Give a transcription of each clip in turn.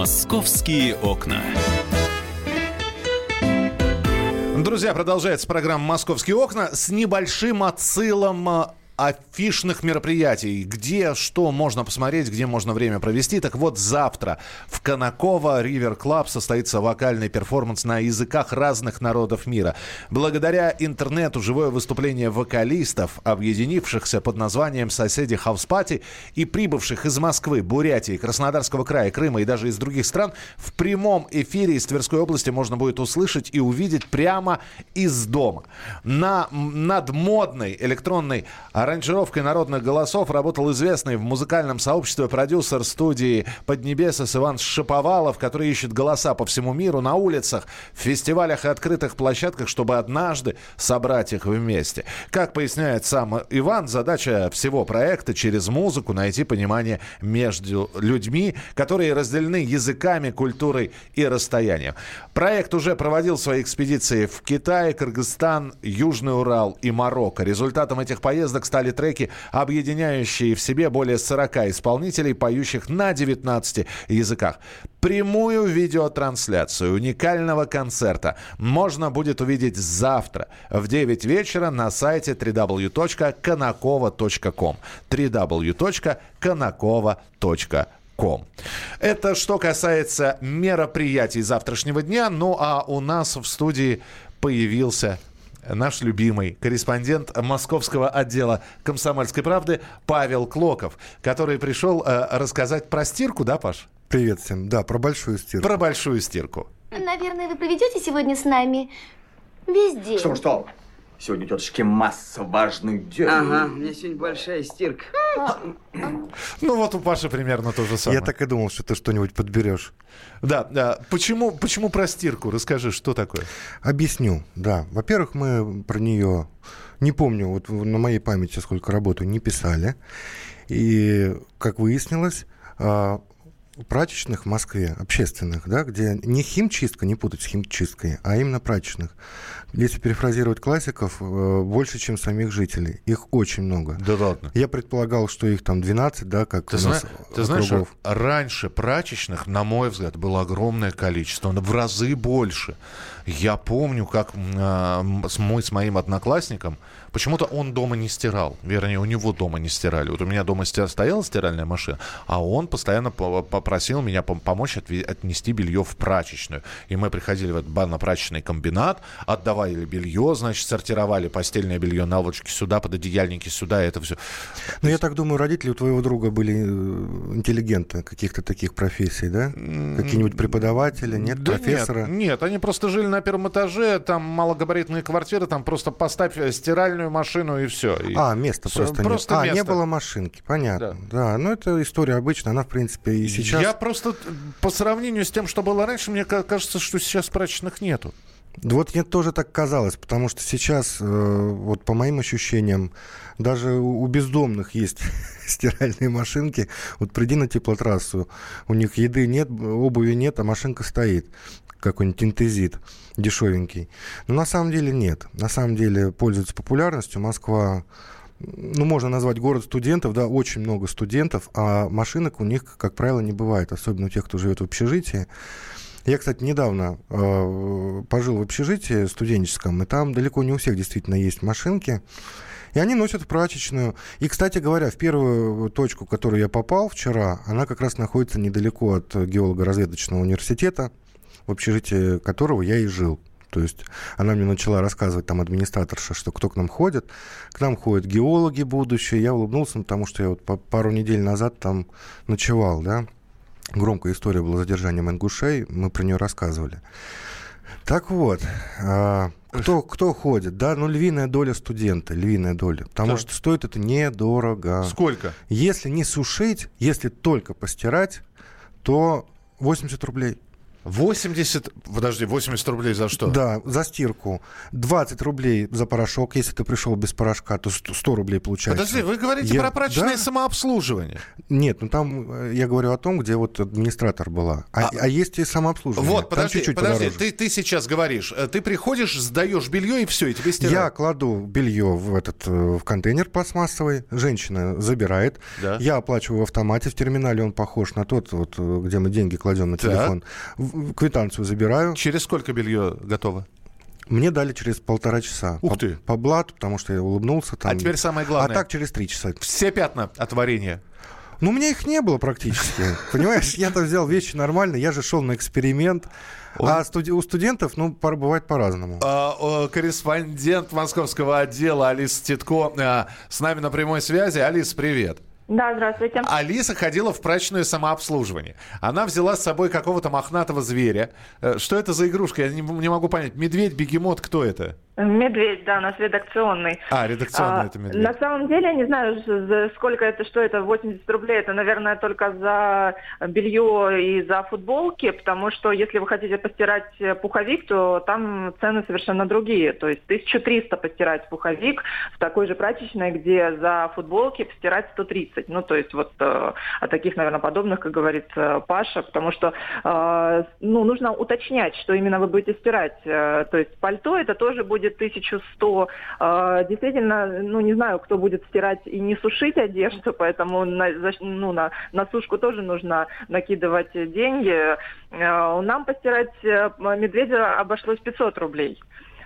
Московские окна. Друзья, продолжается программа «Московские окна» с небольшим отсылом а, афишных мероприятий. Где что можно посмотреть, где можно время провести. Так вот, завтра в Конаково River Club состоится вокальный перформанс на языках разных народов мира. Благодаря интернету живое выступление вокалистов, объединившихся под названием «Соседи House Party» и прибывших из Москвы, Бурятии, Краснодарского края, Крыма и даже из других стран, в прямом эфире из Тверской области можно будет услышать и увидеть прямо из дома. На, над модной электронной аранжировкой народных голосов работал известный в музыкальном сообществе продюсер студии «Поднебесос» Иван Шиповалов, который ищет голоса по всему миру на улицах, в фестивалях и открытых площадках, чтобы однажды собрать их вместе. Как поясняет сам Иван, задача всего проекта через музыку найти понимание между людьми, которые разделены языками, культурой и расстоянием. Проект уже проводил свои экспедиции в Китай, Кыргызстан, Южный Урал и Марокко. Результатом этих поездок стали стали треки, объединяющие в себе более 40 исполнителей, поющих на 19 языках. Прямую видеотрансляцию уникального концерта можно будет увидеть завтра в 9 вечера на сайте www.konakova.com www.konakova.com Это что касается мероприятий завтрашнего дня. Ну а у нас в студии появился наш любимый корреспондент московского отдела «Комсомольской правды» Павел Клоков, который пришел э, рассказать про стирку, да, Паш? Привет всем. Да, про большую стирку. Про большую стирку. Наверное, вы проведете сегодня с нами весь день. Что, что? Сегодня у тетушки масса важных дел. Ага, у меня сегодня большая стирка. Ну вот у Паши примерно то же самое. Я так и думал, что ты что-нибудь подберешь. Да, да. Почему, почему про стирку? Расскажи, что такое? Объясню, да. Во-первых, мы про нее, не помню, вот на моей памяти, сколько работаю, не писали. И, как выяснилось, а, прачечных в Москве, общественных, да, где не химчистка, не путать с химчисткой, а именно прачечных. Если перефразировать классиков, э, больше, чем самих жителей. Их очень много. Да ладно. Я предполагал, что их там 12, да, как ты у зна- нас Ты знаешь, раньше прачечных, на мой взгляд, было огромное количество, в разы больше. Я помню, как э, мы с моим одноклассником, почему-то он дома не стирал. Вернее, у него дома не стирали. Вот у меня дома стояла стиральная машина, а он постоянно по- попросил меня пом- помочь отнести белье в прачечную. И мы приходили в этот банно-прачечный комбинат, отдавали белье, значит, сортировали постельное белье, наволочки сюда, пододеяльники сюда, это все. Ну, я так думаю, родители у твоего друга были э, интеллигенты каких-то таких профессий, да? Какие-нибудь преподаватели, нет, Да профессора? Нет, нет, они просто жили на первом этаже, там малогабаритные квартиры, там просто поставь стиральную машину и все. А, места Всё, просто, просто нет. А, место. не было машинки, понятно. Да. ну это история обычная, она, в принципе, и сейчас... Я просто по сравнению с тем, что было раньше, мне ка- кажется, что сейчас прачечных нету. Вот мне тоже так казалось, потому что сейчас, э, вот по моим ощущениям, даже у бездомных есть стиральные машинки. Вот приди на теплотрассу, у них еды нет, обуви нет, а машинка стоит. Какой-нибудь интезит дешевенький. Но на самом деле нет. На самом деле пользуется популярностью. Москва ну, можно назвать город студентов, да, очень много студентов, а машинок у них, как правило, не бывает, особенно у тех, кто живет в общежитии. Я, кстати, недавно э, пожил в общежитии студенческом, и там далеко не у всех действительно есть машинки. И они носят прачечную. И, кстати говоря, в первую точку, в которую я попал вчера, она как раз находится недалеко от геолого-разведочного университета, в общежитии которого я и жил. То есть она мне начала рассказывать, там, администраторша, что кто к нам ходит. К нам ходят геологи будущие. Я улыбнулся, ну, потому что я вот пару недель назад там ночевал, да. Громкая история была задержанием ингушей, мы про нее рассказывали. Так вот, а, кто, кто ходит? Да, ну, львиная доля студента, львиная доля. Потому Так. что стоит это недорого. Сколько? Если не сушить, если только постирать, то 80 рублей. 80, подожди, 80 рублей за что? Да, за стирку. 20 рублей за порошок. Если ты пришел без порошка, то 100 100 рублей получается. Подожди, вы говорите Я- про прачечное Да. самообслуживание. Нет, ну там э, я говорю о том, где вот администратор была. А, А- а есть и самообслуживание. Вот, подожди, чуть-чуть подожди, подороже. ты, ты сейчас говоришь, э, ты приходишь, сдаешь белье и все, и тебе стирают. Я кладу белье в этот э, в контейнер пластмассовый, женщина забирает, Да. я оплачиваю в автомате, в терминале он похож на тот, вот, где мы деньги кладем на телефон. В Квитанцию забираю. Через сколько белье готово? Мне дали через полтора часа. Ух по, ты. По блату, потому что я улыбнулся. Там. А теперь самое главное. А так через три часа. Все пятна от варенья. Ну, у меня их не было практически. Понимаешь, я-то взял вещи нормально, я же шел на эксперимент. А студи- у студентов, ну, пор- бывает по-разному. А, корреспондент московского отдела Алиса Титко а, с нами на прямой связи. Алис, привет. Да, здравствуйте. Алиса ходила в прачечное самообслуживание. Она взяла с собой какого-то мохнатого зверя. Э, Что это за игрушка? Я не, не могу понять. Медведь, бегемот, кто это? Медведь, да, наш редакционный. А, редакционный А, это медведь. На самом деле, я не знаю, сколько это, что это, 80 рублей, это, наверное, только за белье и за футболки, потому что если вы хотите постирать э, пуховик, то там цены совершенно другие. То есть 1300 постирать пуховик в такой же прачечной, где за футболки постирать 130. Ну, то есть вот э, о таких, наверное, подобных, как говорит э, Паша, потому что э, ну, нужно уточнять, что именно вы будете стирать. Э, то есть пальто это тоже будет 1100. Э, действительно, ну, не знаю, кто будет стирать и не сушить одежду, поэтому на, ну, на, на сушку тоже нужно накидывать деньги. Э, нам постирать э, медведя обошлось 500 рублей.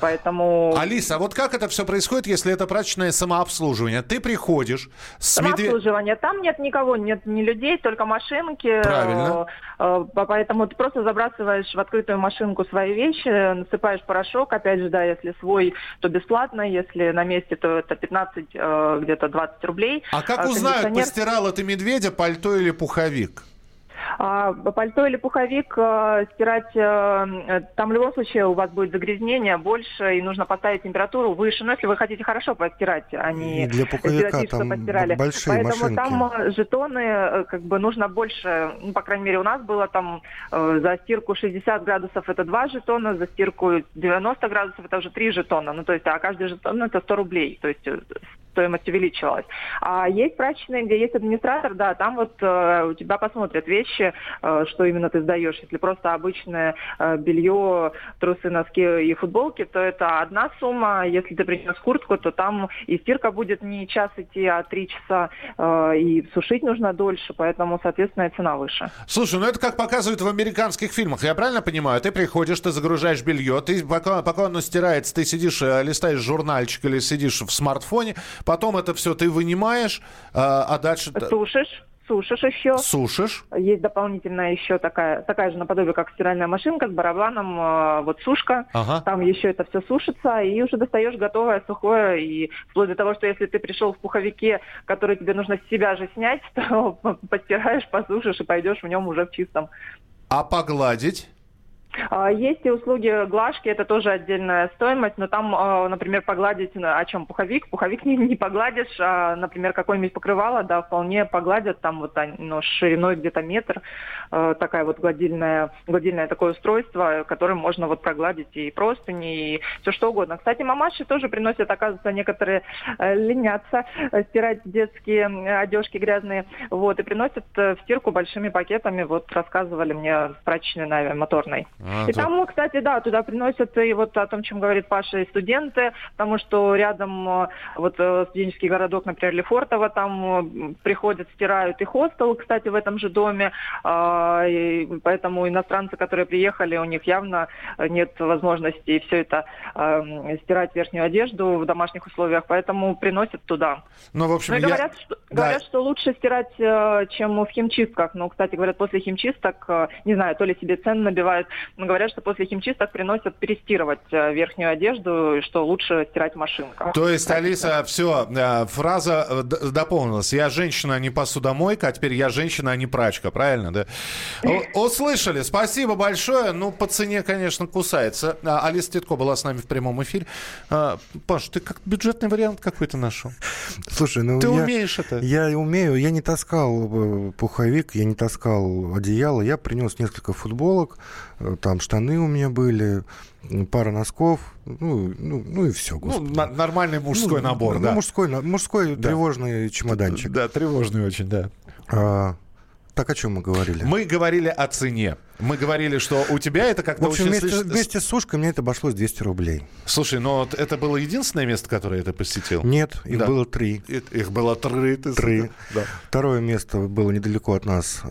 Поэтому... Алиса, а вот как это все происходит, если это прачечное самообслуживание? Ты приходишь с медведем... Самообслуживание. Там нет никого, нет ни людей, только машинки. Правильно. Э, э, Поэтому ты просто забрасываешь в открытую машинку свои вещи, насыпаешь порошок. Опять же, да, если свой, то бесплатно. Если на месте, то это 15, э, где-то 20 рублей. А как А узнают, постирала ты медведя, пальто или пуховик? А, пальто или пуховик э, стирать, э, там в любом случае у вас будет загрязнение больше, и нужно поставить температуру выше. Но если вы хотите хорошо постирать, а не И для пуховика сделать там постирали. большие Поэтому машинки. там жетоны, как бы нужно больше, ну, по крайней мере, у нас было там э, за стирку 60 градусов это 2 жетона, за стирку 90 градусов это уже 3 жетона. Ну, то есть, а каждый жетон это 100 рублей. То есть стоимость увеличивалась. А есть прачечные, где есть администратор, да, там вот э, у тебя посмотрят вещи, э, что именно ты сдаешь. Если просто обычное э, белье, трусы, носки и футболки, то это одна сумма. Если ты принес куртку, то там и стирка будет не час идти, а три часа, и сушить нужно дольше, поэтому, соответственно, цена выше. Слушай, ну это как показывают в американских фильмах. Я правильно понимаю? Ты приходишь, ты загружаешь белье, ты пока, пока оно стирается, ты сидишь, листаешь журнальчик или сидишь в смартфоне, потом это все ты вынимаешь, э, а дальше Сушишь, сушишь еще. сушишь. Есть дополнительная еще такая, такая же наподобие, как стиральная машинка с барабаном, э, вот сушка. Ага. Там еще это все сушится, и уже достаешь готовое, сухое. И вплоть до того, что если ты пришел в пуховике, который тебе нужно с себя же снять, то постираешь, посушишь и пойдешь в нем уже в чистом. А погладить? А, Есть и услуги глажки, это тоже отдельная стоимость, но там, а, например, погладить, на- о чем пуховик, пуховик не, не погладишь, а, например, какое-нибудь покрывало, да, вполне погладят, там вот оно шириной где-то метр, э, такая вот гладильная, гладильное такое устройство, которым можно вот прогладить и простыни, и все что угодно. Кстати, мамаши тоже приносят, оказывается, некоторые э, ленятся э, стирать детские одежки грязные, вот, и приносят э, в стирку большими пакетами, вот, рассказывали мне прачечной на моторной. А, И то- там, кстати, да, туда приносят и вот о том, чем говорит Паша, и студенты, потому что рядом э, вот э, студенческий городок, например, Лефортово, там э, приходят, стирают и хостел, кстати, в этом же доме, А, и поэтому иностранцы, которые приехали, у них явно нет возможности все это э, стирать верхнюю одежду в домашних условиях, поэтому приносят туда. Ну, в общем, Ну и я- говорят, что, Да. говорят, что лучше стирать, чем в химчистках. Ну, кстати, говорят, после химчисток, не знаю, то ли себе цены набивают, но говорят, что после химчисток приносят перестирывать э, верхнюю одежду, что лучше стирать машинка. То есть, Алиса, все, э, фраза э, дополнилась. Я женщина, а не посудомойка, а теперь я женщина, а не прачка. Правильно, да? Услышали. Спасибо большое. Ну, по цене, конечно, кусается. А, Алиса Титко была с нами в прямом эфире. А, Паш, ты как бюджетный вариант какой-то нашел? Слушай, ну Ты я, умеешь это? Я умею. Я не таскал пуховик, я не таскал одеяло. Я принес несколько футболок, там штаны у меня были, пара носков, ну, ну, ну и все, Ну, господи. на- нормальный мужской Ну, набор, ну, да. Мужской, мужской Да. тревожный чемоданчик. Да, тревожный очень, да. А, так о чем мы говорили? Мы говорили о цене. Мы говорили, что у тебя это В как-то общем, очень... вместе, вместе с сушкой мне это обошлось 200 рублей. Слушай, но это было единственное место, которое ты посетил? Нет, их Да. было три. И- Их было три. ты- Три. Да. Второе место было недалеко от нас, э,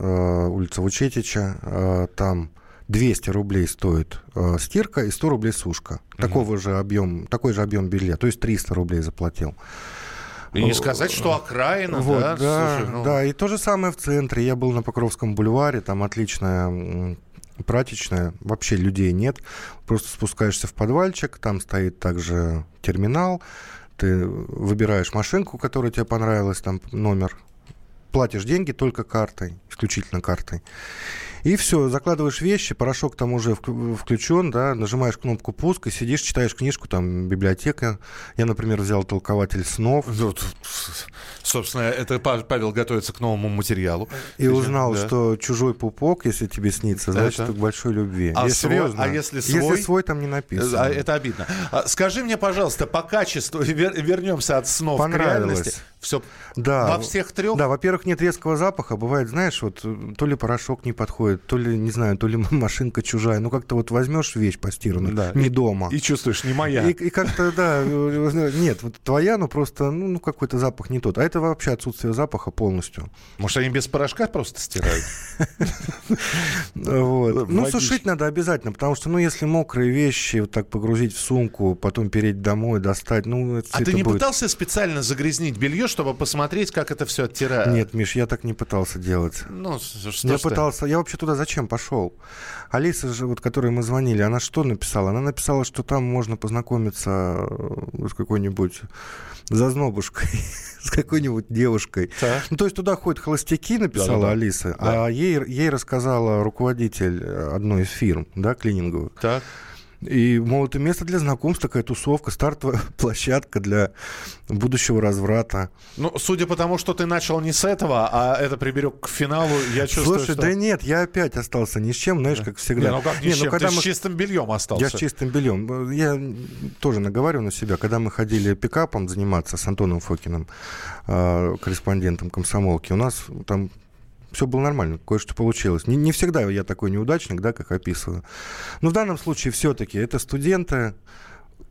улица Вучетича. Э, Там 200 рублей стоит э, стирка и 100 рублей сушка. Такого же объем, такой же объем белья, то есть 300 рублей заплатил. И не сказать, что окраина, Вот, да? да, Слушай, ну, да, и то же самое в центре. Я был на Покровском бульваре, там отличная прачечная, вообще людей нет. Просто спускаешься в подвальчик, там стоит также терминал, ты выбираешь машинку, которая тебе понравилась, там номер, платишь деньги только картой, исключительно картой. И все, закладываешь вещи, порошок там уже вк- включен, да, нажимаешь кнопку пуск и сидишь, читаешь книжку, там библиотека. Я, например, взял толкователь снов. вот, собственно, это Па- Павел готовится к новому материалу. И узнал, Да. что чужой пупок, если тебе снится, значит, Это? к большой любви. А Я свой- серьезно. а если свой? Если свой, там не написано. А, Это обидно. А, Скажи мне, пожалуйста, по качеству, вер- вернемся от снов к реальности. Все Да. во всех трех? Да, во-первых, нет резкого запаха. Бывает, знаешь, вот э, то ли порошок не подходит, то ли, не знаю, то ли машинка чужая. Ну, как-то вот возьмешь вещь постиранную, Да. не дома. И чувствуешь, не моя. И, и как-то, да, э, нет, вот твоя, ну просто, ну, ну, какой-то запах не тот. А это вообще отсутствие запаха полностью. Может, они без порошка просто стирают? Ну, сушить надо обязательно, потому что, ну, если мокрые вещи вот так погрузить в сумку, потом переть домой, достать, ну, это А ты не пытался специально загрязнить белье, чтобы посмотреть, как это все оттирает? Нет, Миш, я так не пытался делать. Ну, что я ты? пытался, я вообще туда зачем пошел? Алиса же, вот, которой мы звонили, она что написала? Она написала, что там можно познакомиться э, с какой-нибудь зазнобушкой, с какой-нибудь девушкой. Так. Ну, то есть туда ходят холостяки, написала Да-да-да. Алиса, Да. а ей, ей рассказала руководитель э, одной из фирм, да, клининговых. Так. И, мол, это место для знакомств, такая тусовка, стартовая площадка для будущего разврата. Ну, судя по тому, что ты начал не с этого, а это приберег к финалу, я чувствую, Слушай, что... да нет, я опять остался ни с чем, знаешь, как всегда. Не, ну как ни Не, с чем, когда ты мы- с чистым бельем остался. Я с чистым бельем. Я тоже наговариваю на себя. Когда мы ходили пикапом заниматься с Антоном Фокиным, э, корреспондентом комсомолки, у нас там все было нормально, кое-что получилось. Не, не всегда я такой неудачник, да, как описываю. Но в данном случае все-таки это студенты,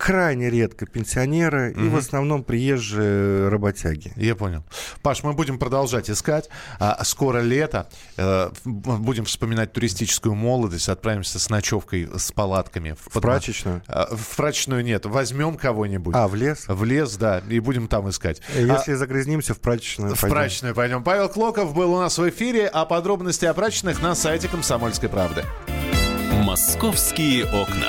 крайне редко пенсионеры и в основном приезжие работяги. Я понял. Паш, мы будем продолжать искать. А, скоро лето. Э, в- будем вспоминать туристическую молодость. Отправимся с ночевкой, с палатками. В прачечную? А, в прачечную нет. Возьмем кого-нибудь. А, в лес? В лес, да. И будем там искать. Если загрязнимся, в прачечную А, в пойдем. прачечную пойдем. Павел Клоков был у нас в эфире. А подробности о прачечных на сайте «Комсомольской правды». «Московские окна».